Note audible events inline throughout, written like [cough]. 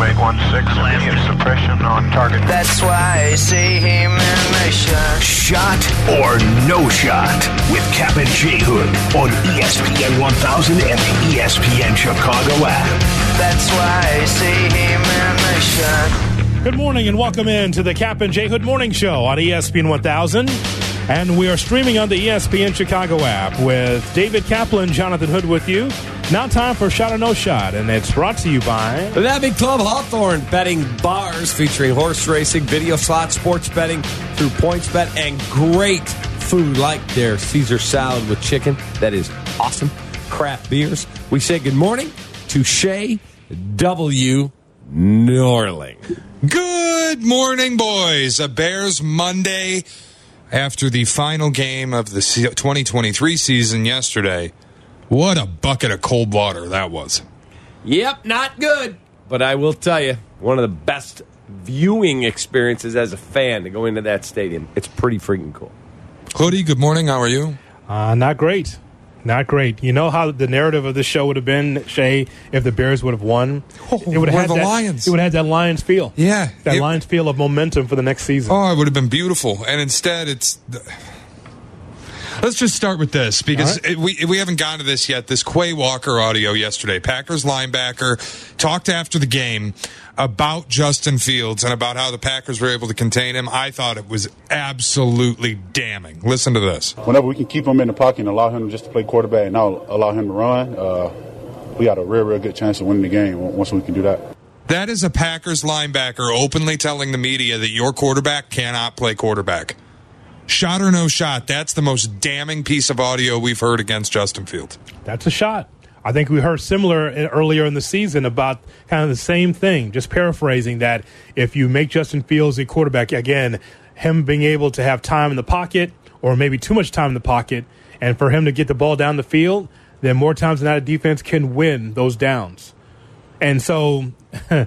make one six suppression on target. That's why I see him in mission. Shot or no shot with Cap and J Hood on ESPN 1000 and the ESPN Chicago app. That's why I see him in mission. Good morning and welcome in to the Cap and J Hood Morning Show on ESPN 1000. And we are streaming on the ESPN Chicago app with David Kaplan, Jonathan Hood with you. Now time for Shot or No Shot, and it's brought to you by The Navy Club Hawthorne betting bars featuring horse racing, video slot, sports betting through PointsBet, and great food like their Caesar salad with chicken. That is awesome. Craft beers. We say good morning to Shay W. Norling. Good morning, boys. A Bears Monday after the final game of the 2023 season yesterday. What a bucket of cold water that was. Yep, not good. But I will tell you, one of the best viewing experiences as a fan to go into that stadium. It's pretty freaking cool. Hoodie, good morning. How are you? Uh, not great. Not great. You know how the narrative of the show would have been, Shay, if the Bears would have won? Oh, it would have had the that, Lions. It would have had that Lions feel. Yeah. That It- Lions feel of momentum for the next season. Oh, it would have been beautiful. And instead, it's. Let's just start with this because All right. it, we we haven't gotten to this yet. This Quay Walker audio yesterday, Packers linebacker talked after the game about Justin Fields and about how the Packers were able to contain him. I thought it was absolutely damning. Listen to this. whenever we can keep him in the pocket and allow him just to play quarterback and not allow him to run, uh, we got a real, real good chance of winning the game once we can do that. That is a Packers linebacker openly telling the media that your quarterback cannot play quarterback. Shot or no shot, that's the most damning piece of audio we've heard against Justin Fields. That's a shot. I think we heard similar in- earlier in the season about kind of the same thing, just paraphrasing that if you make Justin Fields a quarterback, again, him being able to have time in the pocket or maybe too much time in the pocket, and for him to get the ball down the field, then more times than not, a defense can win those downs. And so, [laughs]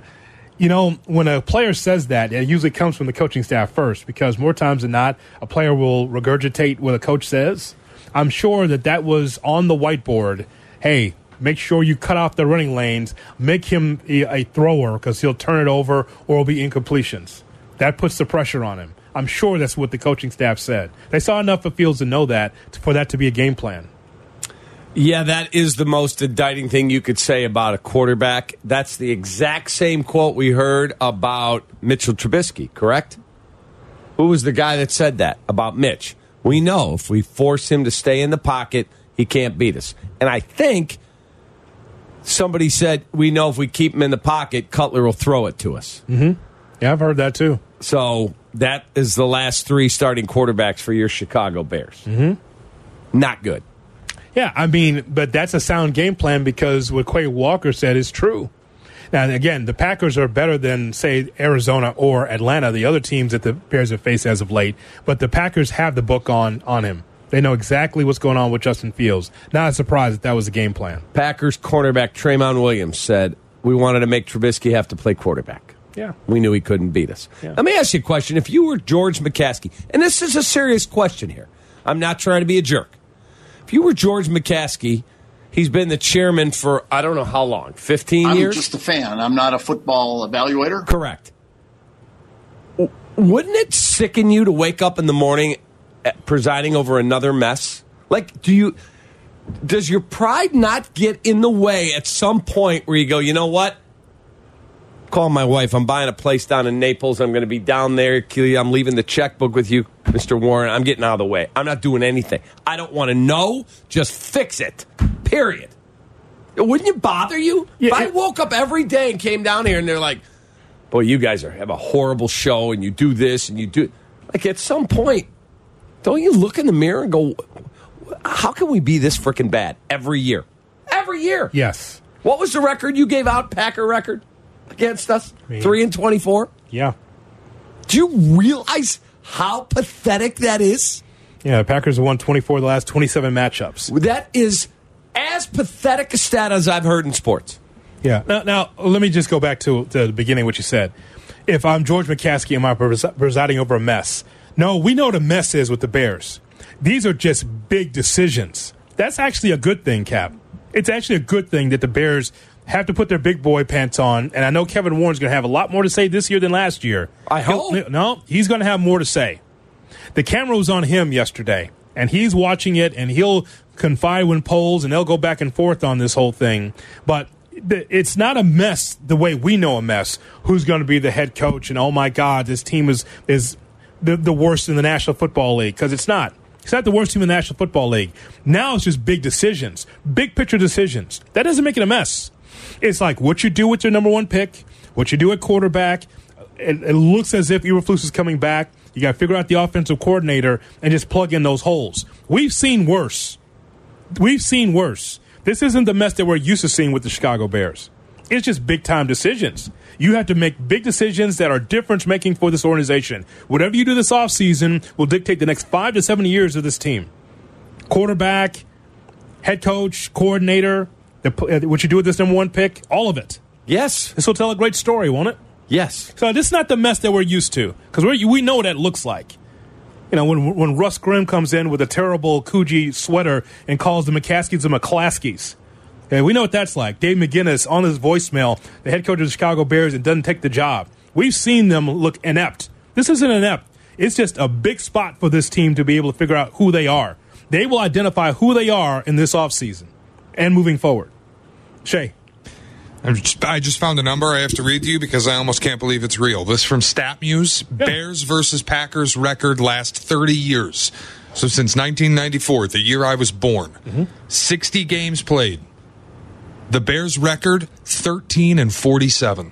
you know, when a player says that, it usually comes from the coaching staff first because more times than not, a player will regurgitate what a coach says. I'm sure that that was on the whiteboard. Hey, make sure you cut off the running lanes, make him a, thrower because he'll turn it over or it'll be incompletions. That puts the pressure on him. I'm sure that's what the coaching staff said. They saw enough of Fields to know that for that to be a game plan. Yeah, that is the most indicting thing you could say about a quarterback. That's the exact same quote we heard about Mitchell Trubisky, correct? Who was the guy that said that about Mitch? We know if we force him to stay in the pocket, he can't beat us. And I think somebody said we know if we keep him in the pocket, Cutler will throw it to us. Yeah, I've heard that too. So that is the last three starting quarterbacks for your Chicago Bears. Mm-hmm. Not good. Yeah, I mean, but that's a sound game plan because what Quay Walker said is true. Now, again, the Packers are better than, say, Arizona or Atlanta, the other teams that the Bears have faced as of late. But the Packers have the book on on him. They know exactly what's going on with Justin Fields. Not a surprise that that was the game plan. Packers cornerback Tramon Williams said, We wanted to make Trubisky have to play quarterback. Yeah. We knew he couldn't beat us. Yeah. Let me ask you a question. If you were George McCaskey, and this is a serious question here, I'm not trying to be a jerk. If you were George McCaskey, he's been the chairman for I don't know how long, 15 I'm years? just a fan. I'm not a football evaluator. Correct. Wouldn't it sicken you to wake up in the morning eh, presiding over another mess? Like, do you. Does your pride not get in the way at some point where you go, you know what? Call my wife. I'm buying a place down in Naples. I'm going to be down there. I'm leaving the checkbook with you, Mr. Warren. I'm getting out of the way. I'm not doing anything. I don't want to know. Just fix it. Period. Wouldn't it bother you? Yeah, if I woke up every day and came down here and they're like, boy, you guys are, have a horrible show and you do this and you do. Like at some point, don't you look in the mirror and go, how can we be this freaking bad every year? Every year. Yes. What was the record you gave out, Packer record, against us? Three and 24? Yeah. Do you realize how pathetic that is? Yeah, the Packers have won 24 of the last 27 matchups. That is as pathetic a stat as I've heard in sports. Yeah. Now, now let me just go back to, to the beginning, what you said. If I'm George McCaskey, am I pres- presiding over a mess? No, we know what a mess is with the Bears. These are just big decisions. That's actually a good thing, Cap. It's actually a good thing that the Bears have to put their big boy pants on, and I know Kevin Warren's going to have a lot more to say this year than last year. I He'll- hope. no, he's going to have more to say. The camera was on him yesterday, and he's watching it, and he'll confide when Poles, and they'll go back and forth on this whole thing. But it's not a mess the way we know a mess. Who's going to be the head coach? And oh my God, this team is is the, the worst in the National Football League because it's not. It's not the worst team in the National Football League. Now it's just big decisions, big picture decisions. That doesn't make it a mess. It's like what you do with your number one pick, what you do at quarterback. It, it looks as if Eberflus is coming back. You got to figure out the offensive coordinator and just plug in those holes. We've seen worse. We've seen worse. This isn't the mess that we're used to seeing with the Chicago Bears. It's just big time decisions. You have to make big decisions that are difference making for this organization. Whatever you do this offseason will dictate the next five to seven years of this team. Quarterback, head coach, coordinator, the, uh, what you do with this number one pick, all of it. Yes. This will tell a great story, won't it? Yes. So this is not the mess that we're used to because we we know what that looks like. You know, when when Russ Grimm comes in with a terrible Coogi sweater and calls the McCaskies the McClaskies. Okay, we know what that's like. Dave McGinnis on his voicemail, the head coach of the Chicago Bears, and doesn't take the job. We've seen them look inept. This isn't inept. It's just a big spot for this team to be able to figure out who they are. They will identify who they are in this offseason and moving forward. Shay. I'm just- I just found a number I have to read to you because I almost can't believe it's real. This from StatMuse Bears versus Packers record last 30 years. So since 1994, the year I was born, mm-hmm. 60 games played. The Bears record 13 and 47.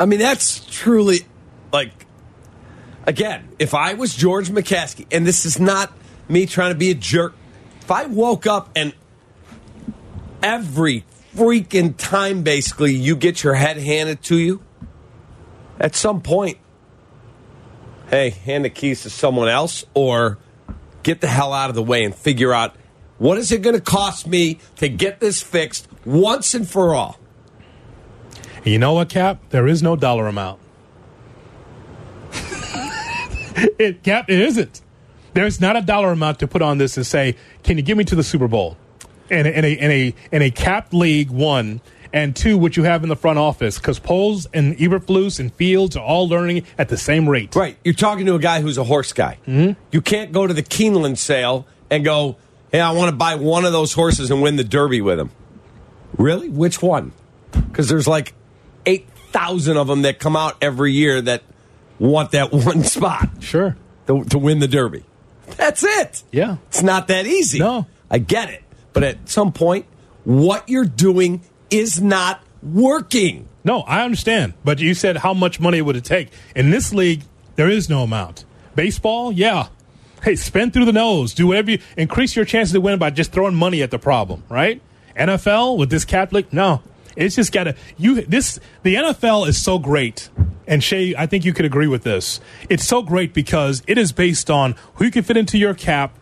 I mean, that's truly like, again, if I was George McCaskey, and this is not me trying to be a jerk, if I woke up and every freaking time, basically, you get your head handed to you, at some point, hey, hand the keys to someone else or get the hell out of the way and figure out what is it going to cost me to get this fixed once and for all. You know what, Cap? There is no dollar amount. [laughs] it, Cap, it isn't. There's not a dollar amount to put on this and say, "Can you get me to the Super Bowl?" In a in a in a, in a capped league, one and two, what you have in the front office, because Poles and Eberflus and Fields are all learning at the same rate. Right. You're talking to a guy who's a horse guy. Mm-hmm. You can't go to the Keeneland sale and go, hey, I want to buy one of those horses and win the Derby with him. Really? Which one? Because there's like 8,000 of them that come out every year that want that [laughs] one spot Sure. to, to win the Derby. That's it. Yeah. It's not that easy. No. I get it. But at some point, what you're doing is not working. No, I understand. But you said how much money would it take? In this league, there is no amount. Baseball, yeah. Hey, spend through the nose. Do whatever you increase your chances to win by just throwing money at the problem, right? NFL with this league, no. It's just gotta you this the NFL is so great. And Shay, I think you could agree with this. It's so great because it is based on who you can fit into your cap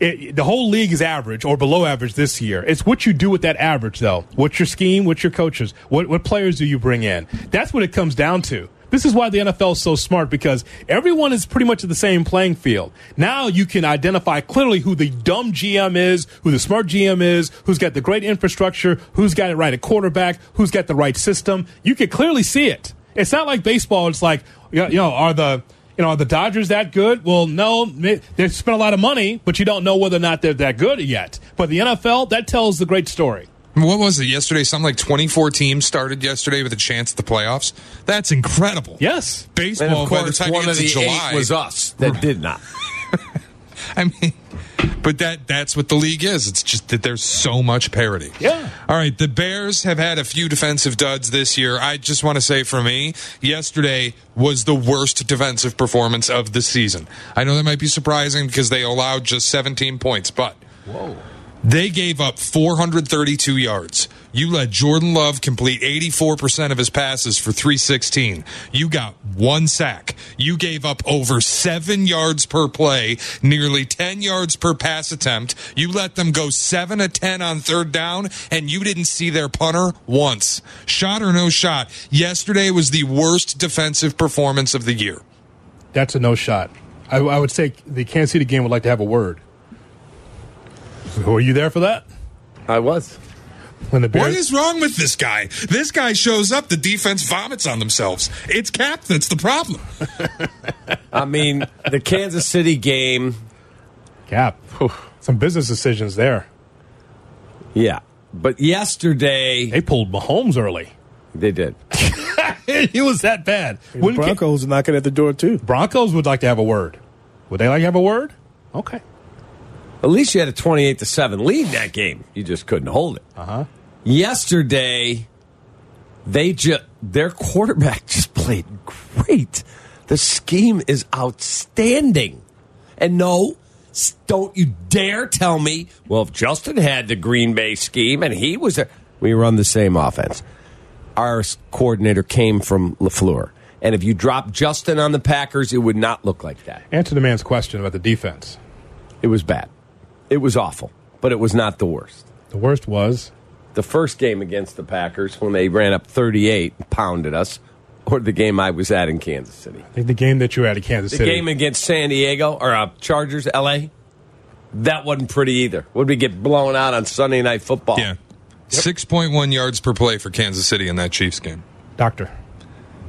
it, the whole league is average or below average this year. It's what you do with that average, though. What's your scheme? What's your coaches? What, what players do you bring in? That's what it comes down to. This is why the NFL is so smart because everyone is pretty much at the same playing field. Now you can identify clearly who the dumb GM is, who the smart GM is, who's got the great infrastructure, who's got it right at quarterback, who's got the right system. You can clearly see it. It's not like baseball. It's like, you know, are the you know, are the Dodgers that good? Well, no, they've spent a lot of money, but you don't know whether or not they're that good yet. But the NFL, that tells the great story. What was it yesterday? Something like 24 teams started yesterday with a chance at the playoffs. That's incredible. Yes. Baseball, And of by the course, time one of the to July, eight was us that did not. [laughs] I mean, but that that's what the league is. It's just that there's so much parity. Yeah. All right, the Bears have had a few defensive duds this year. I just want to say for me, yesterday was the worst defensive performance of the season. I know that might be surprising because they allowed just 17 points, but Whoa. They gave up 432 yards. You let Jordan Love complete 84% of his passes for 316. You got one sack. You gave up over seven yards per play, nearly 10 yards per pass attempt. You let them go seven to 10 on third down, and you didn't see their punter once. Shot or no shot. Yesterday was the worst defensive performance of the year. That's a no shot. I, I would say the Kansas City game would like to have a word. Were you there for that? I was. When the Bears, What is wrong with this guy? This guy shows up, the defense vomits on themselves. It's Cap that's the problem. [laughs] I mean, the Kansas City game, Cap, some business decisions there. yeah. But yesterday, They pulled Mahomes early. they did. [laughs] he was that bad. The Wouldn't Ca- Broncos knocking at the door too. Broncos would like to have a word. Would they like to have a word? Okay. At least you had a 28 to 7 lead in that game. You just couldn't hold it. Uh huh. Yesterday, they just their quarterback [laughs] just played great. The scheme is outstanding. And no, don't you dare tell me, well, if Justin had the Green Bay scheme and he was a, we run the same offense. Our coordinator came from LaFleur. And if you drop Justin on the Packers, it would not look like that. Answer the man's question about the defense. It was bad. It was awful, but it was not the worst. The worst was the first game against the Packers when they ran up 38 and pounded us, or the game I was at in Kansas City. I think the game that you were at in Kansas The City. game against San Diego or uh, Chargers, LA, that wasn't pretty either. Would we get blown out on Sunday Night Football? Yeah. 6.1 yards per play for Kansas City in that Chiefs game. Doctor.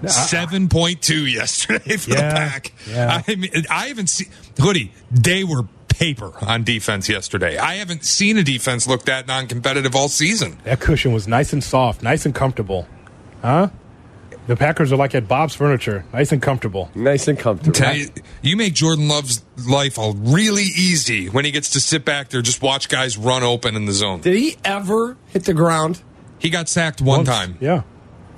7.2 yesterday [laughs] for the pack. yeah. I mean, I haven't seen Hoodie. They were paper on defense yesterday. I haven't seen a defense look that non-competitive all season. That cushion was nice and soft, nice and comfortable. Huh? The Packers are like at Bob's Furniture, nice and comfortable. Nice and comfortable. Tell you, you make Jordan Love's life all really easy when he gets to sit back there, just watch guys run open in the zone. Did he ever hit the ground? He got sacked one Once. time. Yeah.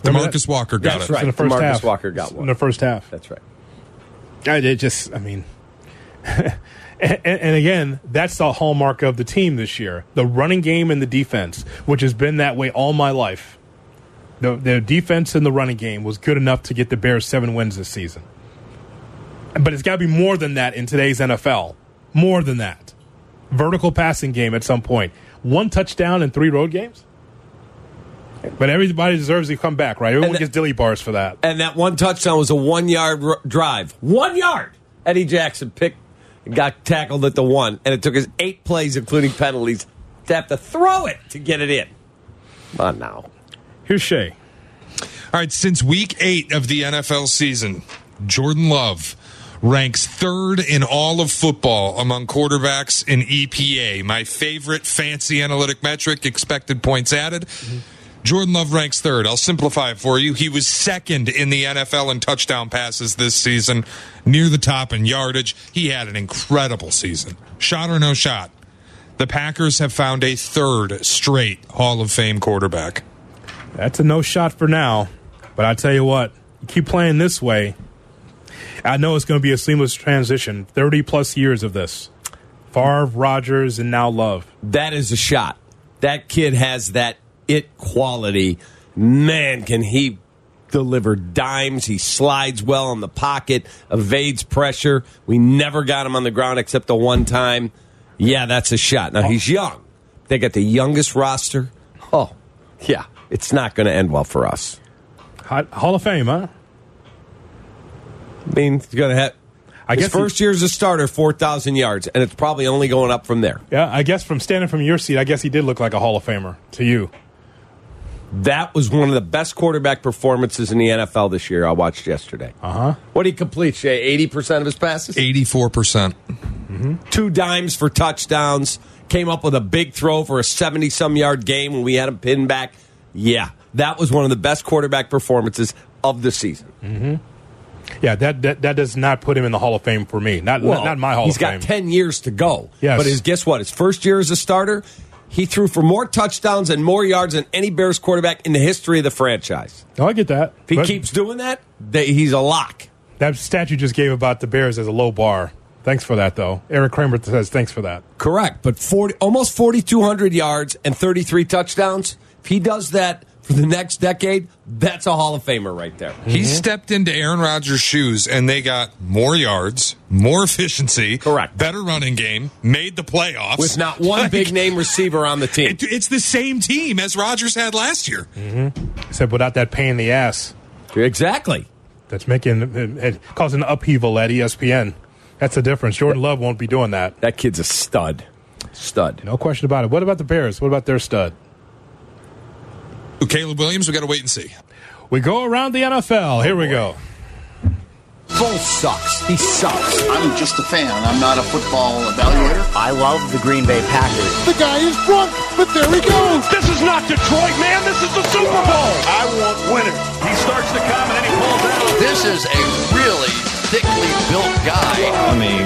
Remember Demarcus? Walker got That's it. right. In the first DeMarcus half. Walker got one. In the first half. That's right. I it just, I mean, [laughs] and, and again, that's the hallmark of the team this year: the running game and the defense, which has been that way all my life. The the defense and the running game was good enough to get the Bears seven wins this season. But it's got to be more than that in today's NFL. More than that. Vertical passing game at some point. One touchdown in three road games. But everybody deserves to come back, right? Everyone And the- gets dilly bars for that. And that one touchdown was a one yard r- drive. One yard. Eddie Jackson picked, got tackled at the one, and it took us eight plays, including penalties, to have to throw it to get it in. Come on now. Here's Shay. All right, since week eight of the NFL season, Jordan Love ranks third in all of football among quarterbacks in EPA, my favorite fancy analytic metric, expected points added. Mm-hmm. Jordan Love ranks third. I'll simplify it for you. He was second in the NFL in touchdown passes this season, near the top in yardage. He had an incredible season. Shot or no shot. The Packers have found a third straight Hall of Fame quarterback. That's a no shot for now. But I tell you what, you keep playing this way. I know it's going to be a seamless transition. 30 plus years of this. Favre, Rodgers, and now Love. That is a shot. That kid has that it quality. Man, can he deliver dimes. He slides well in the pocket, evades pressure. We never got him on the ground except the one time. Yeah, that's a shot. Now, he's young. They got the youngest roster. Oh, yeah. It's not going to end well for us. Hall of Fame, huh? I mean, he's going to have. I his guess he- first year as a starter, 4,000 yards, and it's probably only going up from there. Yeah, I guess from standing from your seat, I guess he did look like a Hall of Famer to you. That was one of the best quarterback performances in the NFL this year. I watched yesterday. Uh huh. What did he complete, Shay? Eighty percent of his passes. 84%. Two dimes for touchdowns. Came up with a big throw for a seventy-some yard game when we had him pinned back. Yeah, that was one of the best quarterback performances of the season. Yeah, that, that that does not put him in the Hall of Fame for me. Not not, not my Hall He's of got ten years to go. Yes. but his guess what? His first year as a starter, he threw for more touchdowns and more yards than any Bears quarterback in the history of the franchise. Oh, I get that. If he But keeps doing that, they, he's a lock. that stat you just gave about the Bears as a low bar. Thanks for that, though. Erik Kramer says thanks for that. Correct, but 40, almost 4,200 yards and 33 touchdowns. If he does that for the next decade, that's a Hall of Famer right there. He mhm. stepped into Aaron Rodgers' shoes and they got more yards, more efficiency, Correct. better running game, made the playoffs. With not one Like, big [laughs] name receiver on the team. it- it's the same team as Rodgers had last year. Mm-hmm. Except without that pain in the ass Exactly. that's making it, it causing upheaval at ESPN. That's the difference. Jordan Love won't be doing that. That kid's a stud. Stud. No question about it. What about the Bears? What about their stud? Caleb Williams, we got to wait and see. We go around the NFL. Here we go. Bull sucks. He sucks. I'm just a fan. I'm not a football evaluator. I love the Green Bay Packers. The guy is drunk, but there he goes. This is not Detroit, man. This is the Super Bowl. I want winners. He starts to come and then he pulls out. This is a really thickly built guy. I mean,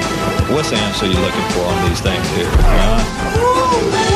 what's the answer you're looking for on these things here? Huh?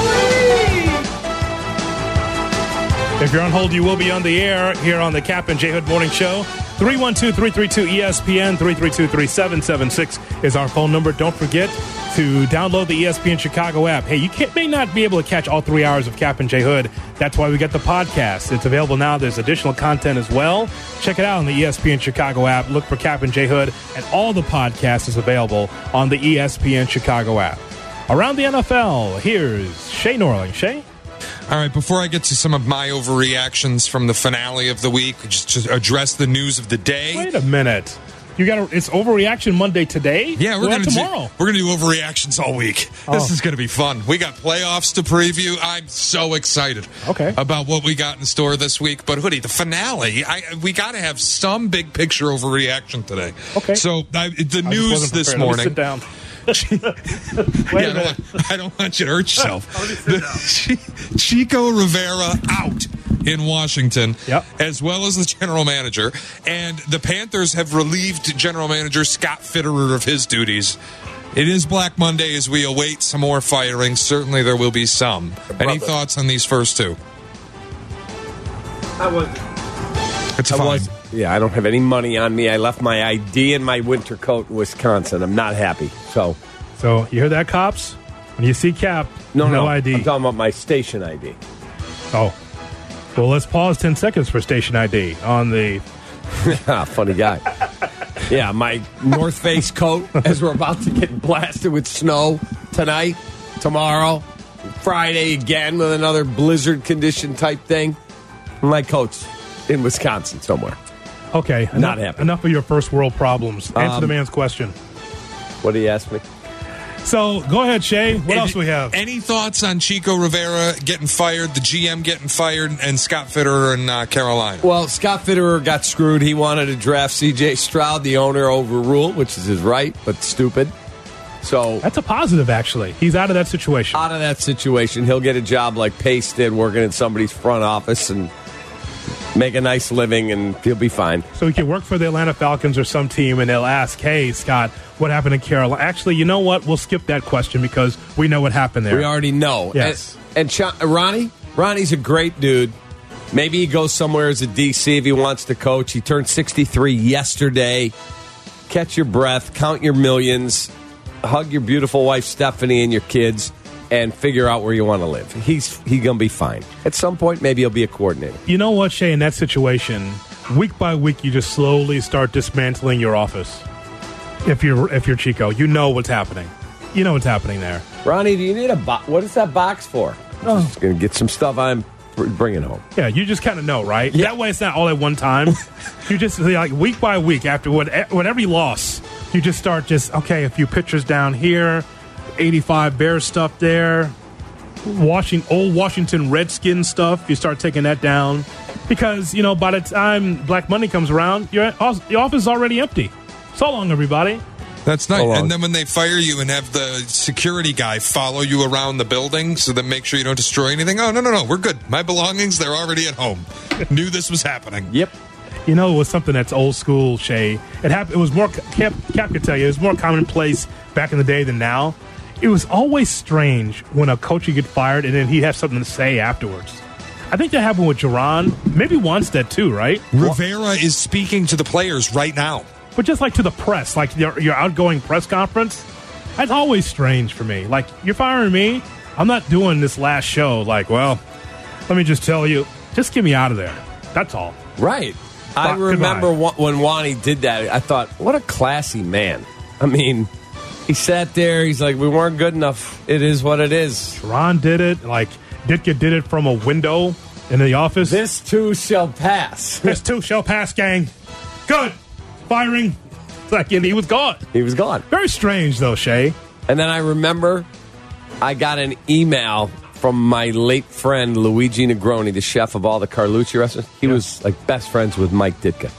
If you're on hold, you will be on the air here on the Cap and J Hood Morning Show. 312 332 ESPN 332 3776 is our phone number. Don't forget to download the ESPN Chicago app. Hey, you may not be able to catch all three hours of Cap and J Hood. That's why we got the podcast. It's available now. There's additional content as well. Check it out on the ESPN Chicago app. Look for Cap and J Hood, and all the podcast is available on the ESPN Chicago app. Around the NFL, here's Shay Norling. Shay? All right, before I get to some of my overreactions from the finale of the week, just to address the news of the day. Wait a minute. You got it's overreaction Monday today. Yeah, we're What going to about do, tomorrow. we're going to do overreactions all week. Oh. This is going to be fun. We got playoffs to preview. I'm so excited. Okay. About what we got in store this week. But hoodie, the finale, I we got to have some big picture overreaction today. Okay. So I, the I news this prepared. Let me morning. sit down. Wait Yeah, a I, don't I don't want you to hurt yourself. Let me sit The- Chico Rivera out in Washington, Yep. as well as the general manager. And the Panthers have relieved general manager Scott Fitterer of his duties. It is Black Monday as we await some more firings. Certainly there will be some. Any thoughts on these first two? It's I fine. was, yeah, I don't have any money on me. I left my ID and my winter coat in Wisconsin. I'm not happy. So, So you hear that, cops? When you see Cap, no, no, ID. I'm talking about my station ID. oh, well, let's pause ten seconds for station ID on the. [laughs] Ah, Funny guy. yeah, my North Face coat as we're about to get blasted with snow tonight, tomorrow, Friday again with another blizzard condition type thing. My coat's in Wisconsin somewhere. Okay, Not enough, happening. enough of your first world problems. Answer Um, the man's question. What do you ask me? So go ahead, Shay. What And else do we have? Any thoughts on Chico Rivera getting fired, the GM getting fired, and Scott Fitterer in uh, Carolina? Well, Scott Fitterer got screwed. He wanted to draft C.J. Stroud. The owner overruled, which is his right, but stupid. So That's a positive, actually. He's out of that situation. out of that situation, he'll get a job like Pace did, working in somebody's front office and make a nice living, and he'll be fine. So he can work for the Atlanta Falcons or some team, and they'll ask, "Hey, Scott, what happened in Carolina?" Actually, you know what? We'll skip that question because we know what happened there. We already know. Yes. And, and Cha- Ronnie, Ronnie's a great dude. Maybe he goes somewhere as a DC if he wants to coach. He turned 63 yesterday. Catch your breath, count your millions, hug your beautiful wife Stephanie and your kids, and figure out where you want to live. He's he gonna be fine. At some point, maybe he'll be a coordinator. You know what, Shay? In that situation, week by week, you just slowly start dismantling your office. If you're if you're Chico, you know what's happening. You know what's happening there. Ronnie, do you need a box? What is that box for? Oh. Just gonna get some stuff I'm bringing home. Yeah, you just kind of know, right? Yeah. That way, it's not all at one time. [laughs] you just like week by week after what whatever you lost, you just start just okay. A few pictures down here, eighty-five Bears stuff there, Washington old Washington Redskin stuff. You start taking that down because you know by the time Black Money comes around, your your office is already empty. So long, everybody. That's nice. Hold on. And then when they fire you and have the security guy follow you around the building so that make sure you don't destroy anything. Oh no no no, we're good. My belongings they're already at home. [laughs] Knew this was happening. Yep. You know, it was something that's old school, Shay. It happened. It was more. Cap, Cap could tell you, it was more commonplace back in the day than now. It was always strange when a coach would get fired and then he'd have something to say afterwards. I think that happened with Jauron, maybe Wannstedt too, right? Rivera is speaking to the players right now. But just like to the press, like your, your outgoing press conference, that's always strange for me. Like you're firing me, I'm not doing this last show. Like, well, let me just tell you, just get me out of there. That's all. Right. I remember wa- when Wanny did that. I thought, what a classy man. I mean, he sat there. He's like, we weren't good enough. It is what it is. Ron did it. Like Ditka did it from a window in the office. This too shall pass. [laughs] This too shall pass, gang. Good. Firing. Like, and he was gone. he was gone. Very strange, though, Shay. And then I remember I got an email from my late friend Luigi Negroni, the chef of all the Carlucci restaurants. He was like best friends with Mike Ditka.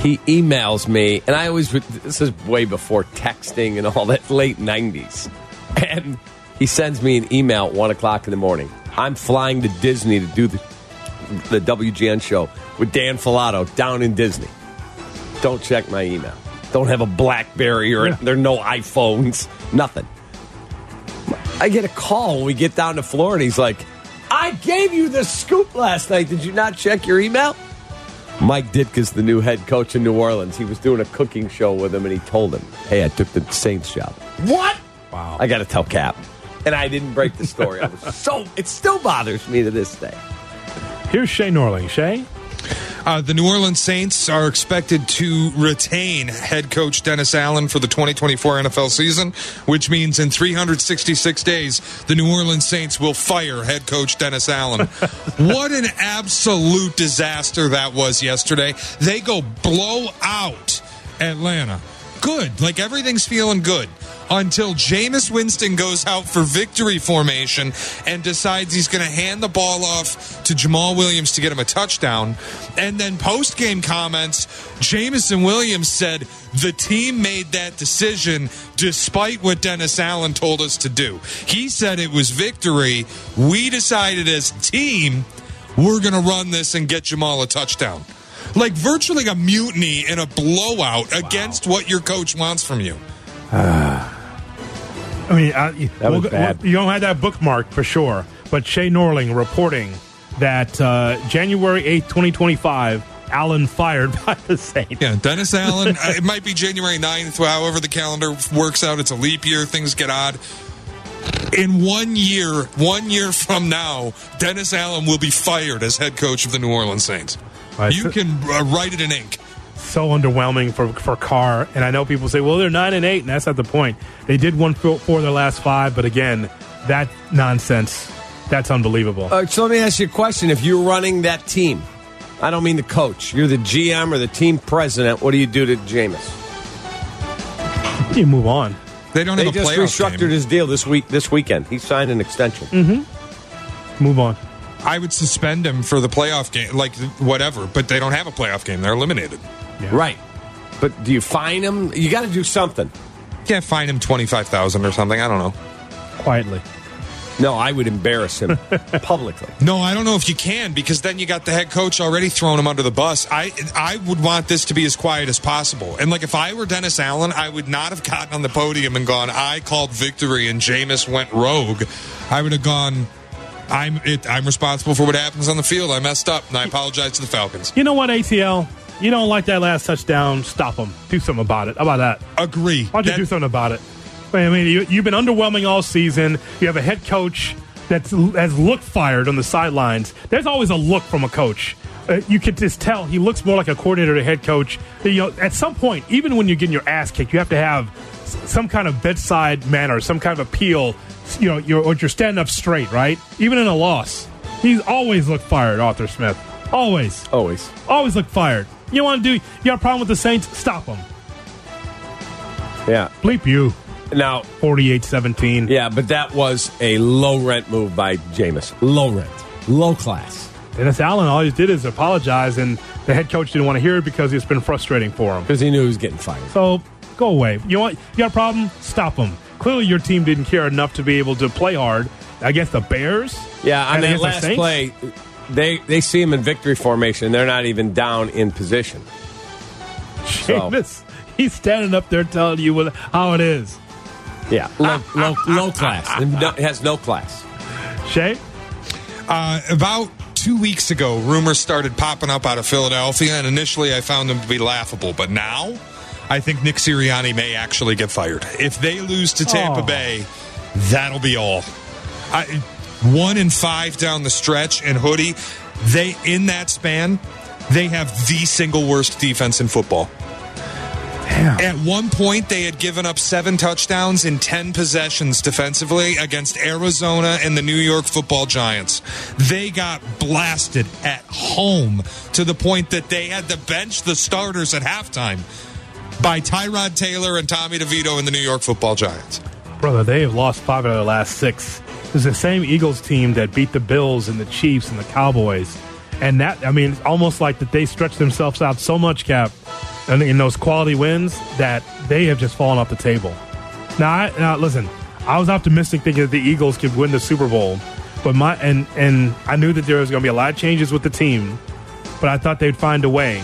He emails me, and I always, this is way before texting and all that, late 90s. And he sends me an email at 1 o'clock in the morning. I'm flying to Disney to do the, the WGN show with Dan Filato down in Disney. Don't check my email. Don't have a Blackberry or there are no iPhones, nothing. I get a call when we get down to Florida. He's like, I gave you the scoop last night. Did you not check your email? Mike Ditka's the new head coach in New Orleans. He was doing a cooking show with him, and he told him, "Hey, I took the Saints job." What? Wow. I got to tell Cap, and I didn't break the story. I was so it still bothers me to this day. Here's Shay Norling. Shay. Uh, the New Orleans Saints are expected to retain head coach Dennis Allen for the 2024 NFL season, which means in 366 days, the New Orleans Saints will fire head coach Dennis Allen. [laughs] what an absolute disaster that was yesterday. They go blow out Atlanta. Good. Like everything's feeling good until Jameis Winston goes out for victory formation and decides he's going to hand the ball off to Jamaal Williams to get him a touchdown. And then post game comments, Jameson Williams said the team made that decision despite what Dennis Allen told us to do. He said it was victory. We decided as team, we're going to run this and get Jamaal a touchdown. Like virtually a mutiny and a blowout wow. against what your coach wants from you. [sighs] I mean, I, that was we'll, bad. you don't have that bookmark for sure. But Shay Norling reporting that uh, January 8th, 2025, Allen fired [laughs] by the Saints. Yeah, Dennis [laughs] Allen. uh, it might be January 9th, however the calendar works out. It's a leap year. Things get odd. In one year, one year from now, Dennis Allen will be fired as head coach of the New Orleans Saints. Right. You can uh, write it in ink so underwhelming for for Carr. And I know people say, well, they're nine and eight, and that's not the point. They did one for, for their last five, but again, that nonsense. That's unbelievable. Uh, so let me ask you a question: If you're running that team, I don't mean the coach. You're the GM or the team president. What do you do to Jameis? You move on. They don't. Have to go. They have just restructured game. his deal this week. This weekend, he signed an extension. Mm-hmm. Move on. I would suspend him for the playoff game, like whatever. But they don't have a playoff game; they're eliminated. Yeah. Right. But do you fine him? You got to do something. Yeah, fine him twenty five thousand or something. I don't know. Quietly. No, I would embarrass him [laughs] publicly. No, I don't know if you can because then you got the head coach already throwing him under the bus. I I would want this to be as quiet as possible. And like if I were Dennis Allen, I would not have gotten on the podium and gone, "I called victory," and Jameis went rogue. I would have gone. I'm it, I'm responsible for what happens on the field. I messed up, and I apologize to the Falcons. You know what, ATL? You don't like that last touchdown? Stop them. Do something about it. How about that? Agree. Why don't you that, do something about it? I mean, you, have been underwhelming all season. You have a head coach that has looked fired on the sidelines. There's always a look from a coach. Uh, you can just tell he looks more like a coordinator than a head coach. You know, at some point, even when you're getting your ass kicked, you have to have some kind of bedside manner, some kind of appeal. You know, you're, you're standing up straight, right? Even in a loss, he's always looked fired. Arthur Smith, always, always, always looked fired. You want to do? You got a problem with the Saints? Stop them. Yeah, bleep you. Now 48-17. Yeah, but that was a low rent move by Jameis. Low rent, low class. Dennis Allen, all he did is apologize, and the head coach didn't want to hear it because it's been frustrating for him. Because he knew he was getting fired. So go away. You want? You got a problem? Stop him. Clearly, your team didn't care enough to be able to play hard against the Bears. Yeah, on that last play, they they see him in victory formation. They're not even down in position. Jameis, so. he's standing up there telling you what, how it is. Yeah, low, low, low class. [laughs] It has no class. Shay? Uh, about two weeks ago, rumors started popping up out of Philadelphia, and initially I found them to be laughable. But now, I think Nick Sirianni may actually get fired. If they lose to Tampa oh. Bay, that'll be all. I, one and five down the stretch, and Hoodie, they in that span, they have the single worst defense in football. Damn. At one point, they had given up seven touchdowns in 10 possessions defensively against Arizona and the New York football Giants. They got blasted at home to the point that they had to bench the starters at halftime by Tyrod Taylor and Tommy DeVito and the New York football Giants. Brother, they have lost five out of their last six is the same Eagles team that beat the Bills and the Chiefs and the Cowboys. And that, I mean, it's almost like that they stretched themselves out so much, Cap, in, in those quality wins that they have just fallen off the table. Now, I, now listen, I was optimistic thinking that the Eagles could win the Super Bowl, but my and and I knew that there was going to be a lot of changes with the team, but I thought they'd find a way.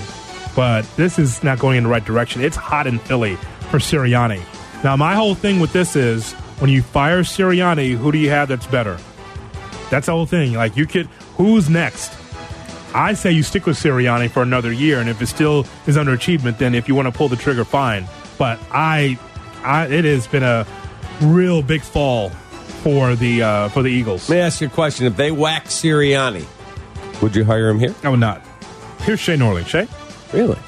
But this is not going in the right direction. It's hot in Philly for Sirianni. Now, my whole thing with this is when you fire Sirianni, who do you have that's better? That's the whole thing. Like you could, who's next? I say you stick with Sirianni for another year, and if it still is underachievement, then if you want to pull the trigger, fine. But I, I it has been a real big fall for the uh, for the Eagles. Let me ask you a question: If they whack Sirianni, would you hire him here? I would not. Here's Shay Norling. Shay, really?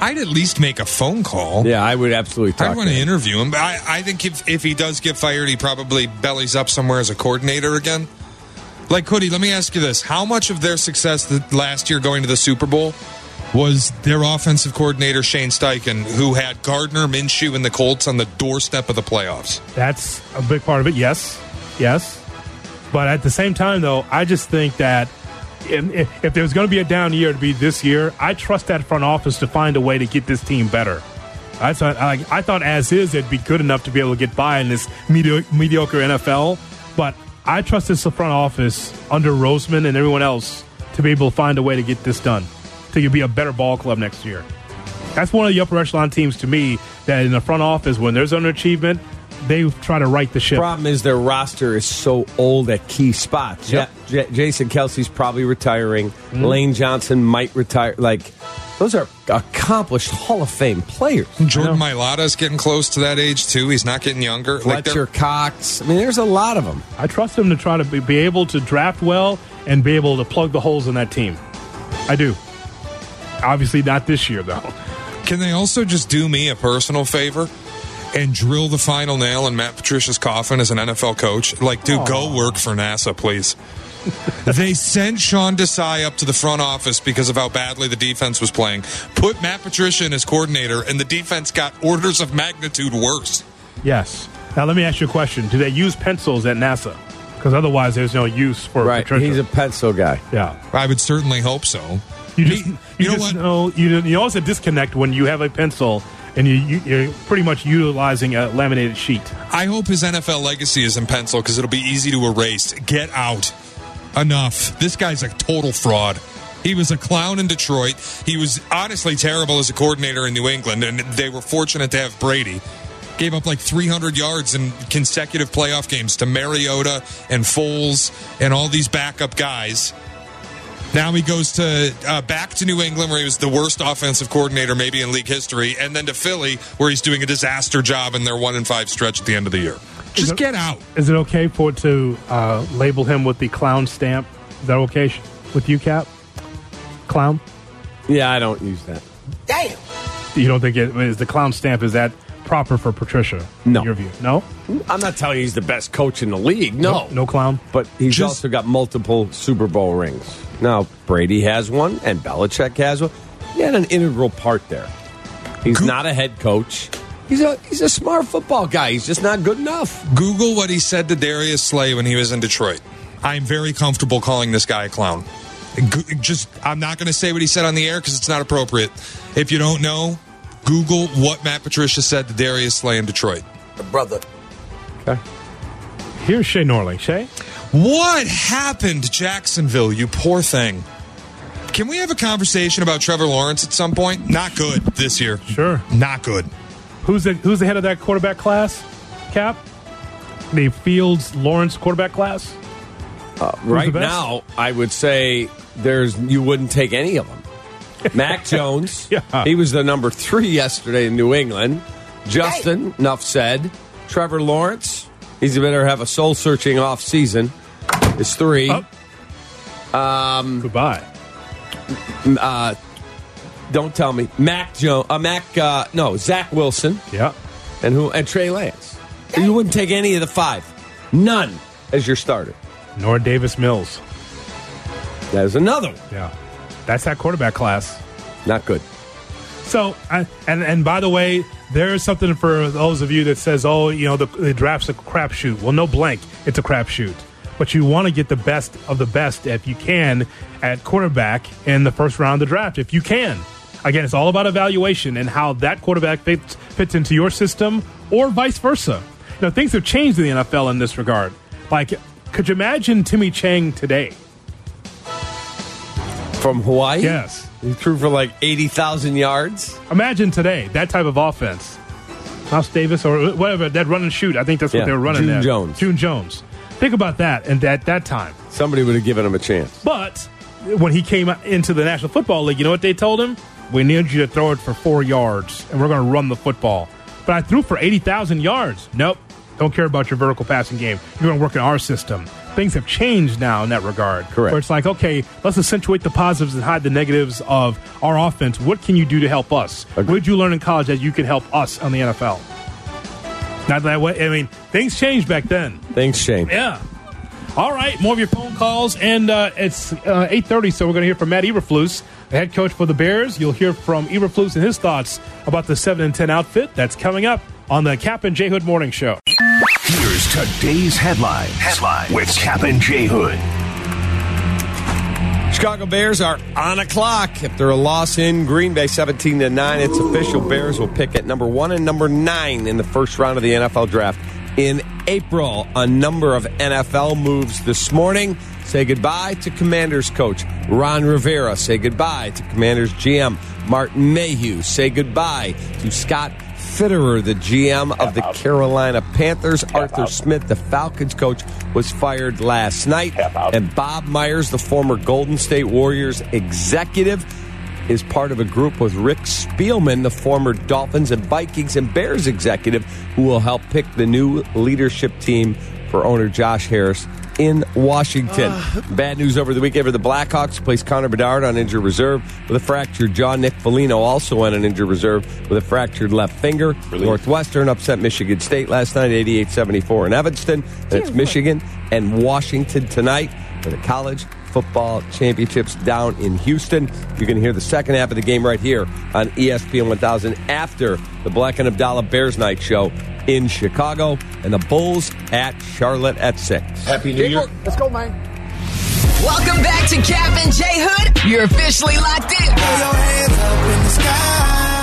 I'd at least make a phone call. Yeah, I would absolutely talk. I want to to him. interview him. But I, I think if, if he does get fired, he probably bellies up somewhere as a coordinator again. Like Hoodie, let me ask you this: How much of their success the, last year going to the Super Bowl was their offensive coordinator Shane Steichen, who had Gardner Minshew and the Colts on the doorstep of the playoffs? that's a big part of it. Yes, yes. But at the same time, though, I just think that if, there's going to be a down year to be this year, I trust that front office to find a way to get this team better. I thought, I, I thought as is, it'd be good enough to be able to get by in this medio- mediocre NFL. But I trust this front office under Roseman and everyone else to be able to find a way to get this done, to be a better ball club next year. That's one of the upper echelon teams to me that in the front office, when there's underachievement, they try to right the ship. Problem is their roster is so old at key spots. Yep. Yeah, J- Jason Kelce's probably retiring. Mm-hmm. Lane Johnson might retire. Like those are accomplished Hall of Fame players. Jordan Mailata's getting close to that age too. He's not getting younger. Like Fletcher they're- Cox. I mean, there's a lot of them. I trust them to try to be, be able to draft well and be able to plug the holes in that team. I do. Obviously, not this year, though. Can they also just do me a personal favor and drill the final nail in Matt Patricia's coffin as an NFL coach? Like, dude, go work for NASA, please. [laughs] they sent Sean Desai up to the front office because of how badly the defense was playing. Put Matt Patricia in as coordinator, and the defense got orders of magnitude worse. Yes. Now, let me ask you a question. Do they use pencils at NASA? Because otherwise, there's no use for Right. Patricia. He's a pencil guy. yeah. I would certainly hope so. You just, you, you know just what? know you, you always a disconnect when you have a pencil and you, you're pretty much utilizing a laminated sheet. I hope his NFL legacy is in pencil because it'll be easy to erase. Get out. Enough. This guy's a total fraud. He was a clown in Detroit. He was honestly terrible as a coordinator in New England, and they were fortunate to have Brady. Gave up like 300 yards in consecutive playoff games to Mariota and Foles and all these backup guys. Now he goes to uh, back to New England, where he was the worst offensive coordinator maybe in league history, and then to Philly, where he's doing a disaster job in their one and five stretch at the end of the year. Just it- get out. Is it okay for to uh, label him with the clown stamp? Is that okay with you, Cap? Clown? Yeah, I don't use that. Damn. You don't think it is the clown stamp? Is that proper for Patricia? No. In your view? No. I'm not telling you he's the best coach in the league. No. No clown. But he's Just- also got multiple Super Bowl rings. Now, Brady has one and Belichick has one. He had an integral part there. He's not a head coach. He's a he's a smart football guy. He's just not good enough. Google what he said to Darius Slay when he was in Detroit. I'm very comfortable calling this guy a clown. Just, I'm not going to say what he said on the air because it's not appropriate. If you don't know, Google what Matt Patricia said to Darius Slay in Detroit. Brother. Okay. Here's Shay Norling. Shay? What happened Jacksonville, you poor thing? Can we have a conversation about Trevor Lawrence at some point? Not good this year. Sure. Not good. Who's the Who's the head of that quarterback class? Cap? The Fields Lawrence quarterback class? Uh, right now, I would say there's you wouldn't take any of them. [laughs] Mac Jones, Yeah. he was the number three yesterday in New England. Justin, enough said. Trevor Lawrence, he's better have a soul searching off season. Is three. Oh. Goodbye. Uh, don't tell me Mac Jones. Uh, Mac. Uh, no, Zach Wilson Yeah. and who and Trey Lance. You wouldn't take any of the five. None as your starter. Nor Davis Mills. That is another one. Yeah. That's that quarterback class. Not good. So, I, and and by the way, there is something for those of you that says, "Oh, you know, the, the draft's a crapshoot." Well, no blank, it's a crapshoot. but you want to get the best of the best if you can at quarterback in the first round of the draft, if you can. Again, it's all about evaluation and how that quarterback fits, fits into your system or vice versa. Now, things have changed in the NFL in this regard. Like, could you imagine Timmy Chang today? From Hawaii? Yes. He threw for like 80,000 yards. Imagine today that type of offense. Mouse Davis or whatever, that run and shoot. I think that's what Yeah, they were running June there. Jones. June Jones. Think about that and at that time. Somebody would have given him a chance. But when he came into the National Football League, you know what they told him? We need you to throw it for four yards, and we're going to run the football. But I threw for 80,000 yards. Nope. Don't care about your vertical passing game. You're going to work in our system. Things have changed now in that regard. Correct. Where it's like, okay, let's accentuate the positives and hide the negatives of our offense. What can you do to help us? What did you learn in college that you can help us on the NFL? Not that way. I mean, things changed back then. Thanks, Shane. Yeah. All right, more of your phone calls, and uh, it's uh, eight thirty. So we're going to hear from Matt Eberflus, the head coach for the Bears. You'll hear from Eberflus and his thoughts about the seven and ten outfit. That's coming up on the Cap and J Hood Morning Show. Here's today's headlines. Headline with Captain J Hood. Chicago Bears are on a clock after a loss in Green Bay, 17 to 9. It's official. Bears will pick at number one and number nine in the first round of the NFL draft in April. A number of NFL moves this morning. Say goodbye to Commanders coach Ron Rivera. Say goodbye to Commanders GM Martin Mayhew. Say goodbye to Scott Fitterer, the GM of the Carolina Panthers. Arthur Smith, the Falcons coach, was fired last night. And Bob Myers, the former Golden State Warriors executive, is part of a group with Rick Spielman, the former Dolphins and Vikings and Bears executive, who will help pick the new leadership team for owner Josh Harris in Washington. Bad news over the weekend for the Blackhawks. Placed Connor Bedard on injured reserve with a fractured jaw. Nick Foligno also on an injured reserve with a fractured left finger. Northwestern upset Michigan State last night, 88-74 in Evanston. And it's Michigan and Washington tonight for the college football championships down in Houston. You can hear the second half of the game right here on ESPN 1000 after the Black and Abdallah Bears Night show in Chicago and the Bulls at Charlotte at 6. Happy New Year. Let's go, man. Welcome back to Cap and J Hood. You're officially locked in.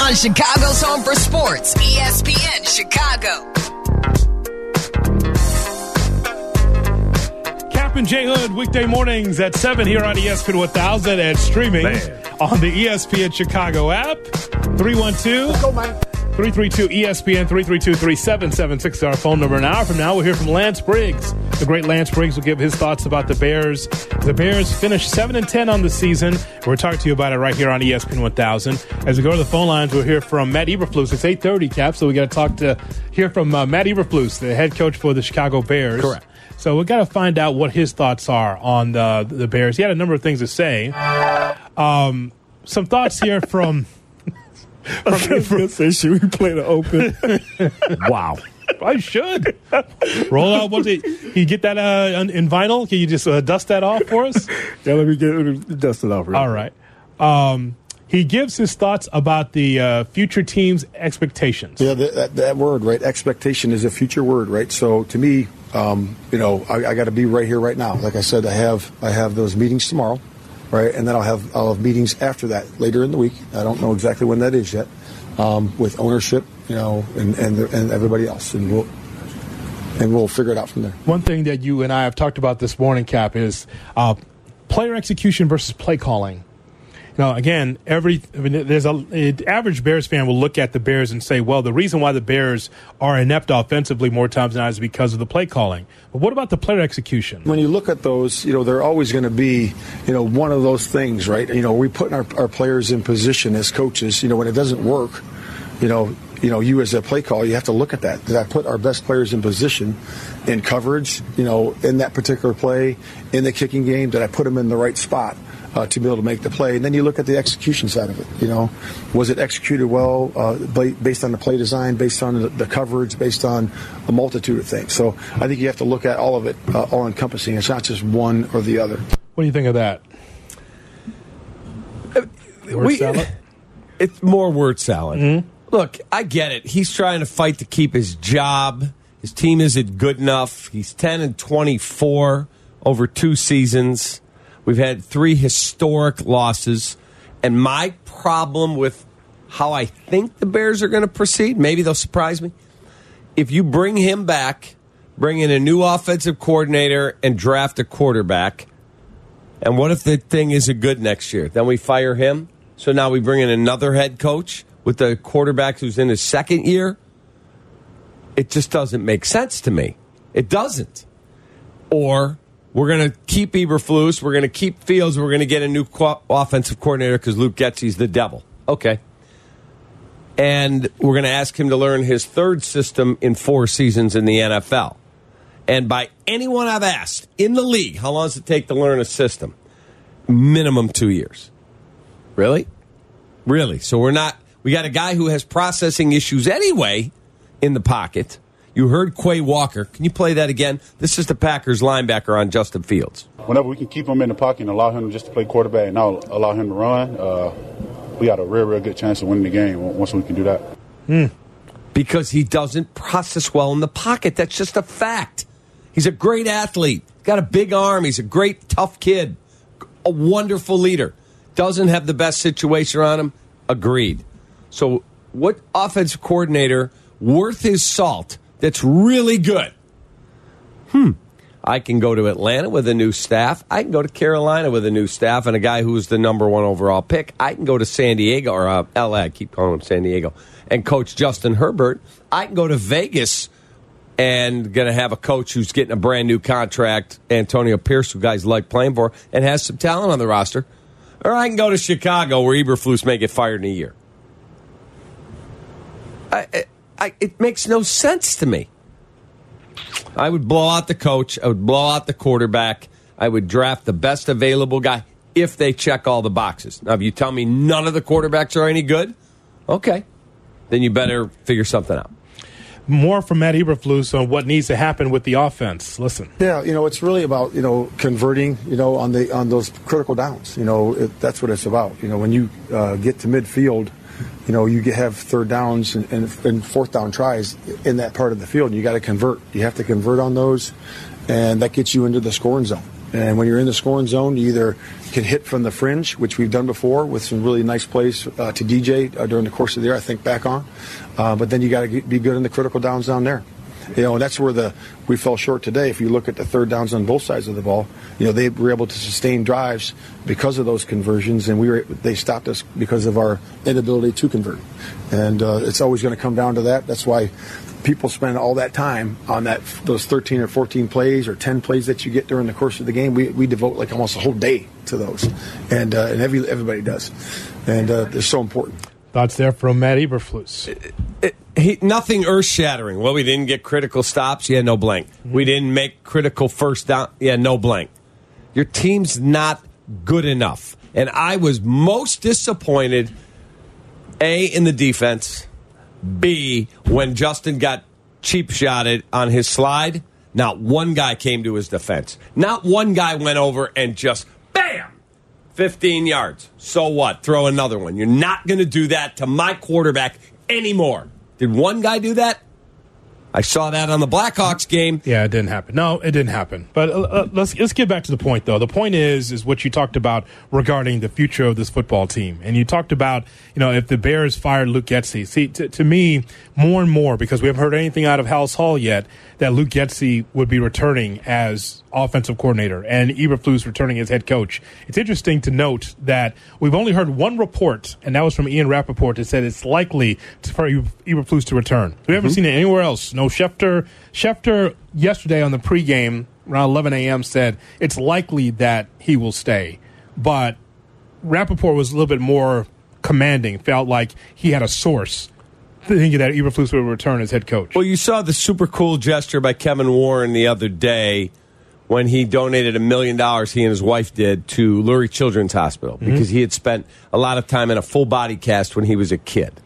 On Chicago's Home for Sports, ESPN Chicago. Cap and J Hood weekday mornings at seven here on ESPN 1000 and streaming on the ESPN Chicago app. 312 Go, man. 332 ESPN 332-3776 is our phone number. An hour from now, we'll hear from Lance Briggs. The great Lance Briggs will give his thoughts about the Bears. The Bears finished 7 and 10 on the season. We're talking to you about it right here on ESPN 1000. As we go to the phone lines, we'll hear from Matt Eberflus. It's 8:30, Cap, so we got to talk to hear from uh, Matt Eberflus, the head coach for the Chicago Bears. Correct. So we got to find out what his thoughts are on the the Bears. He had a number of things to say. Um, some thoughts here from. [laughs] from, from say, should we play the open? [laughs] wow. I should roll out. What did you get that uh, in- in vinyl? Can you just uh, dust that off for us? [laughs] yeah, let me get let me dust it off. real All right. Um, he gives his thoughts about the uh, future team's expectations. Yeah, that, that, that word, right? Expectation is a future word, right? So to me, um, you know, I, I got to be right here, right now. Like I said, I have I have those meetings tomorrow, right? And then I'll have I'll have meetings after that later in the week. I don't know exactly when that is yet, um, with ownership, you know, and and and everybody else, and we'll and we'll figure it out from there. One thing that you and I have talked about this morning, Cap, is uh, player execution versus play calling. Know, again, every I mean, there's a the average Bears fan will look at the Bears and say, "Well, the reason why the Bears are inept offensively more times than not is because of the play calling." But what about the player execution? When you look at those, you know, they're always going to be, you know, one of those things, right? You know, we putting our, our players in position as coaches. You know, when it doesn't work, you know, you know, you as a play call, you have to look at that. Did I put our best players in position, in coverage? You know, in that particular play, in the kicking game, did I put them in the right spot? Uh, to be able to make the play, and then you look at the execution side of it. You know, was it executed well uh, based on the play design, based on the, the coverage, based on a multitude of things. So I think you have to look at all of it, uh, all encompassing. It's not just one or the other. What do you think of that? Word We- salad? [laughs] It's more word salad. Look, I get it. He's trying to fight to keep his job. His team isn't good enough. He's 10 and 24 over two seasons. We've had three historic losses. And my problem with how I think the Bears are going to proceed, maybe they'll surprise me. If you bring him back, bring in a new offensive coordinator, and draft a quarterback, and what if the thing isn't good next year? Then we fire him. So now we bring in another head coach with the quarterback who's in his second year. It just doesn't make sense to me. It doesn't. Or we're going to keep Eberflus, we're going to keep Fields, we're going to get a new co- offensive coordinator because Luke Getsy's the devil. Okay. And we're going to ask him to learn his third system in four seasons in the NFL. And by anyone I've asked in the league, how long does it take to learn a system? Minimum two years. Really? Really? So we're not, we got a guy who has processing issues anyway in the pocket. You heard Quay Walker. Can you play that again? This is the Packers linebacker on Justin Fields. Whenever we can keep him in the pocket and allow him just to play quarterback and not allow him to run, uh, we got a real, real good chance of winning the game once we can do that. Hmm. Because he doesn't process well in the pocket. That's just a fact. He's a great athlete, got a big arm. He's a great, tough kid, a wonderful leader. Doesn't have the best situation on him. Agreed. So, what offensive coordinator worth his salt that's really good? Hmm. I can go to Atlanta with a new staff. I can go to Carolina with a new staff and a guy who's the number one overall pick. I can go to San Diego or uh, LA. I keep calling him San Diego and coach Justin Herbert. I can go to Vegas and going to have a coach who's getting a brand new contract, Antonio Pierce, who guys like playing for, and has some talent on the roster. Or I can go to Chicago where Eberflus may get fired in a year. I, I, it makes no sense to me. I would blow out the coach. I would blow out the quarterback. I would draft the best available guy if they check all the boxes. Now, if you tell me none of the quarterbacks are any good, okay, then you better figure something out. More from Matt Eberflus on what needs to happen with the offense. Listen. Yeah, you know, it's really about you know converting, you know, on the on those critical downs. You know, it, that's what it's about. You know, when you uh, get to midfield, you know, you have third downs and, and, and, fourth down tries in that part of the field. You got to convert. You have to convert on those, and that gets you into the scoring zone. And when you're in the scoring zone, you either can hit from the fringe, which we've done before with some really nice plays uh, to DJ uh, during the course of the year, I think back on. Uh, but then you got to be good in the critical downs down there. You know, that's where the we fell short today. If you look at the third downs on both sides of the ball, you know they were able to sustain drives because of those conversions, and we were they stopped us because of our inability to convert. And uh, it's always going to come down to that. That's why people spend all that time on that those 13 or 14 plays or 10 plays that you get during the course of the game. We, we devote like almost a whole day to those, and uh, and every, everybody does, and uh, they're so important. Thoughts there from Matt Eberflus. It, it, he, nothing earth shattering. Well, we didn't get critical stops. Yeah, no blank. Mm-hmm. We didn't make critical first down. Yeah, no blank. Your team's not good enough. And I was most disappointed, A, in the defense, B, when Justin got cheap shotted on his slide. Not one guy came to his defense. Not one guy went over and just bam, 15 yards. So what? Throw another one. You're not going to do that to my quarterback anymore. Did one guy do that? I saw that on the Blackhawks game. Yeah, it didn't happen. No, it didn't happen. But uh, uh, let's let's get back to the point though. The point is is what you talked about regarding the future of this football team, and you talked about you know if the Bears fired Luke Getsy. See, t- to me, more and more because we haven't heard anything out of Halas Hall yet that Luke Getsy would be returning as offensive coordinator and Eberflus returning as head coach. It's interesting to note that we've only heard one report, and that was from Ian Rapoport, that said it's likely for Eberflus to return. We haven't mm-hmm. seen it anywhere else. No Schefter. Schefter yesterday on the pregame around 11 a.m. said it's likely that he will stay, but Rapoport was a little bit more commanding. Felt like he had a source thinking that Eberflus would return as head coach. Well, you saw the super cool gesture by Kevin Warren the other day when he donated a million dollars, he and his wife did, to Lurie Children's Hospital mm-hmm. because he had spent a lot of time in a full body cast when he was a kid.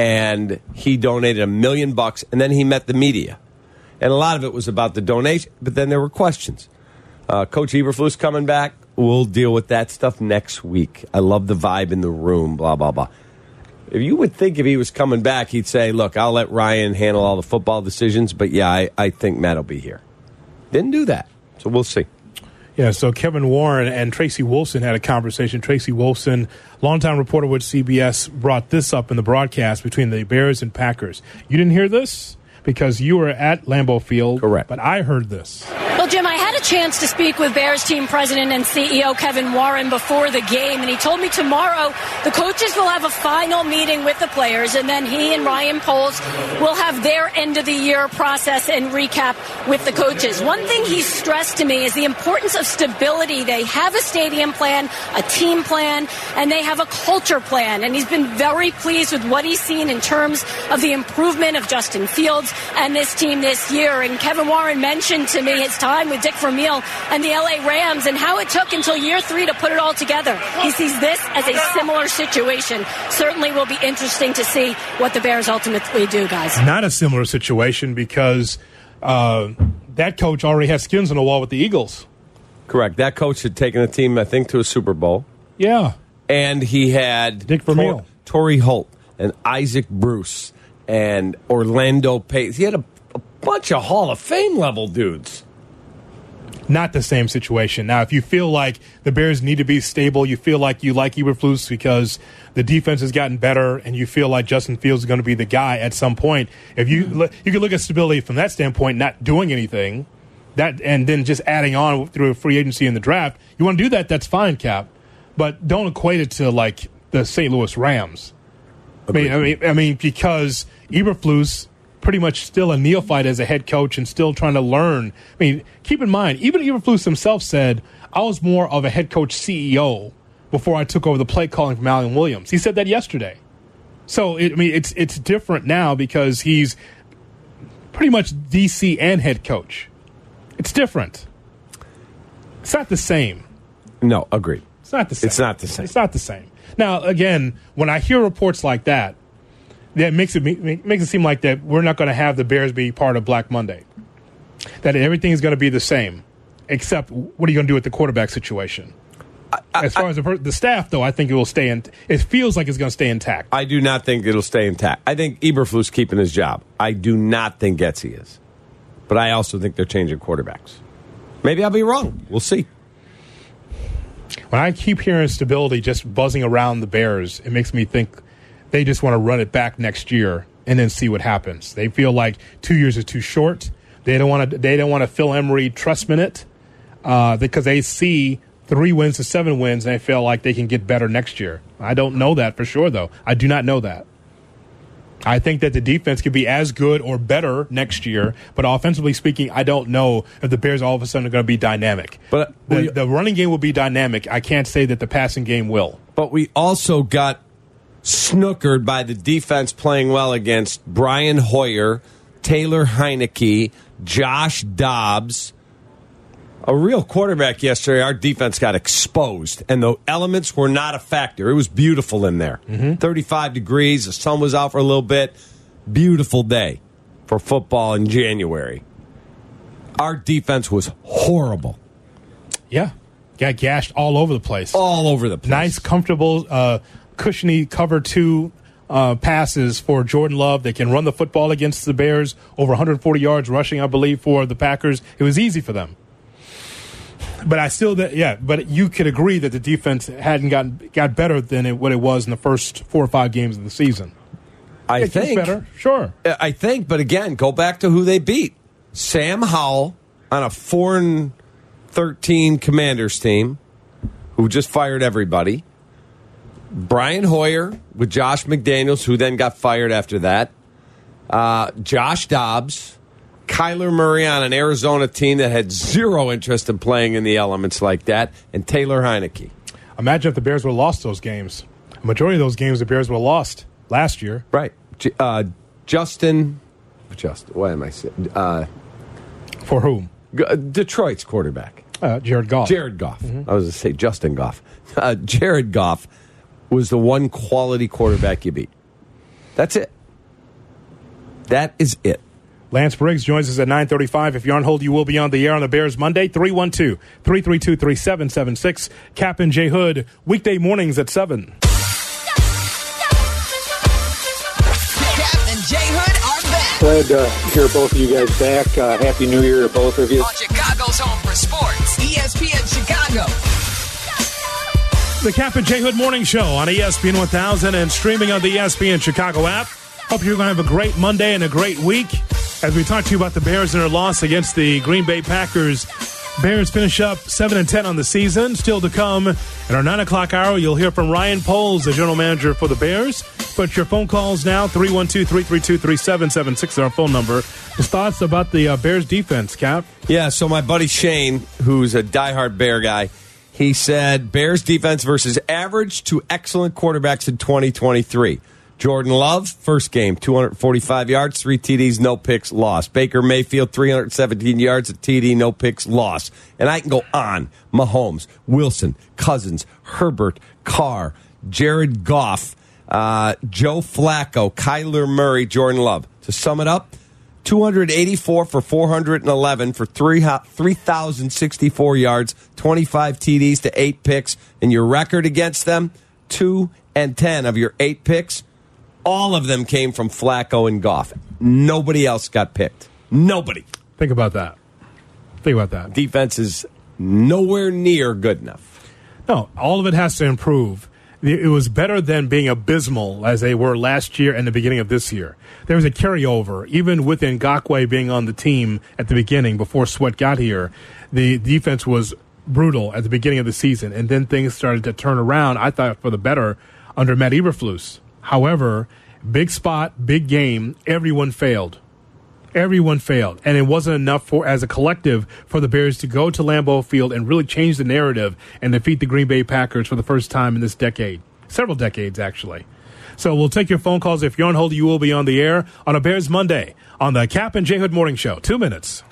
And he donated a million bucks, and then he met the media. And a lot of it was about the donation, but then there were questions. Uh, Coach Eberflus coming back. We'll deal with that stuff next week. I love the vibe in the room, blah, blah, blah. If you would think if he was coming back, he'd say, Look, I'll let Ryan handle all the football decisions, but yeah, I, I think Matt will be here. Didn't do that. So we'll see. Yeah, so Kevin Warren and Tracy Wilson had a conversation. Tracy Wilson, longtime reporter with CBS, brought this up in the broadcast between the Bears and Packers. You didn't hear this because you were at Lambeau Field. Correct. But I heard this. Well, Jim, I had a chance to speak with Bears team president and CEO Kevin Warren before the game, and he told me tomorrow the coaches will have a final meeting with the players, and then he and Ryan Poles will have their end of the year process and recap with the coaches. One thing he stressed to me is the importance of stability. They have a stadium plan, a team plan, and they have a culture plan, and he's been very pleased with what he's seen in terms of the improvement of Justin Fields and this team this year. And Kevin Warren mentioned to me his time with Dick Vermeil and the LA Rams and how it took until year three to put it all together. He sees this as a similar situation. Certainly will be interesting to see what the Bears ultimately do, guys. Not a similar situation because uh, that coach already had skins on the wall with the Eagles. Correct. That coach had taken the team, I think, to a Super Bowl. Yeah. And he had Dick Vermeil. Torry Holt, and Isaac Bruce, and Orlando Pace. He had a, a bunch of Hall of Fame level dudes. Not the same situation. Now, if you feel like the Bears need to be stable, you feel like you like Eberflus because the defense has gotten better, and you feel like Justin Fields is going to be the guy at some point. If you mm-hmm. look, you can look at stability from that standpoint, not doing anything, that and then just adding on through a free agency in the draft. You want to do that? That's fine, Cap, but don't equate it to like the St. Louis Rams. I mean, I mean, I mean, because Eberflus pretty much still a neophyte as a head coach and still trying to learn. I mean, keep in mind, even Eberflus himself said, I was more of a head coach CEO before I took over the play calling from Alan Williams. He said that yesterday. So, it, I mean, it's, it's different now because he's pretty much DC and head coach. It's different. It's not the same. No, agreed. It's not the same. It's not the same. It's not the same. Now, again, when I hear reports like that, that makes it makes it seem like that we're not going to have the Bears be part of Black Monday. That everything is going to be the same, except what are you going to do with the quarterback situation? as far as the, the, staff, though, I think it will stay in. It feels like it's going to stay intact. I do not think it'll stay intact. I think Eberflus keeping his job. I do not think Getsy is, but I also think they're changing quarterbacks. Maybe I'll be wrong. We'll see. When I keep hearing stability just buzzing around the Bears, it makes me think they just want to run it back next year and then see what happens. They feel like two years is too short. They don't want to. They don't want to Phil Emery trust it uh, because they see three wins to seven wins and they feel like they can get better next year. I don't know that for sure, though. I do not know that. I think that the defense could be as good or better next year, but offensively speaking, I don't know if the Bears all of a sudden are going to be dynamic. But the, we, the running game will be dynamic. I can't say that the passing game will. But we also got snookered by the defense playing well against Brian Hoyer, Taylor Heinicke, Josh Dobbs. A real quarterback yesterday. Our defense got exposed, and the elements were not a factor. It was beautiful in there. Mm-hmm. 35 degrees. The sun was out for a little bit. Beautiful day for football in January. Our defense was horrible. Yeah. Got gashed all over the place. All over the place. Nice, comfortable, uh, cushiony cover two uh, passes for Jordan Love. They can run the football against the Bears over 140 yards rushing, I believe, for the Packers. It was easy for them. But I still, yeah. But you could agree that the defense hadn't gotten got better than it, what it was in the first four or five games of the season. I it think better, sure. I think, but again, go back to who they beat: Sam Howell on a four and thirteen Commanders team, who just fired everybody. Brian Hoyer with Josh McDaniels, who then got fired after that. Uh, Josh Dobbs, Kyler Murray on an Arizona team that had zero interest in playing in the elements like that, and Taylor Heinicke. Imagine if the Bears would have lost those games. A majority of those games the Bears would have lost last year. Right. Uh, Justin, Justin, what am I saying? Uh, For whom? Detroit's quarterback. Uh, Jared Goff. Jared Goff. Mm-hmm. I was going to say Justin Goff. [laughs] Uh, Jared Goff was the one quality quarterback you beat. That's it. That is it. Lance Briggs joins us at 935. If you're on hold, you will be on the air on the Bears Monday, 312-332-3776. Cap and J Hood, weekday mornings at 7. Cap and J Hood are back. Glad to hear both of you guys back. Uh, Happy New Year to both of you. On Chicago's home for sports, ESPN The Cap and J Hood Morning Show on ESPN 1000 and streaming on the ESPN Chicago app. Hope you're going to have a great Monday and a great week. As we talk to you about the Bears and their loss against the Green Bay Packers, Bears finish up 7 and 10 on the season. Still to come at our 9 o'clock hour, you'll hear from Ryan Poles, the general manager for the Bears. But your phone calls now 312 332 3776 is our phone number. His thoughts about the uh, Bears defense, Cap? Yeah, so my buddy Shane, who's a diehard Bear guy, he said Bears defense versus average to excellent quarterbacks in 2023. Jordan Love, first game, 245 yards, three TDs, no picks, loss. Baker Mayfield, 317 yards, a TD, no picks, loss. And I can go on. Mahomes, Wilson, Cousins, Herbert, Carr, Jared Goff, uh, Joe Flacco, Kyler Murray, Jordan Love. To sum it up, 284 for 411 for three 3,064 yards, 25 TDs to eight picks, and your record against them, two and 10 of your eight picks, all of them came from Flacco and Goff. Nobody else got picked. Nobody. Think about that. Think about that. Defense is nowhere near good enough. No, all of it has to improve. It was better than being abysmal as they were last year and the beginning of this year. There was a carryover, even with Ngakoue being on the team at the beginning before Sweat got here. The defense was brutal at the beginning of the season, and then things started to turn around. I thought for the better under Matt Eberflus. However, big spot, big game, everyone failed. Everyone failed, and it wasn't enough for as a collective for the Bears to go to Lambeau Field and really change the narrative and defeat the Green Bay Packers for the first time in this decade, several decades actually. So we'll take your phone calls. If you're on hold, you will be on the air on a Bears Monday on the Cap and J Hood Morning Show. Two minutes.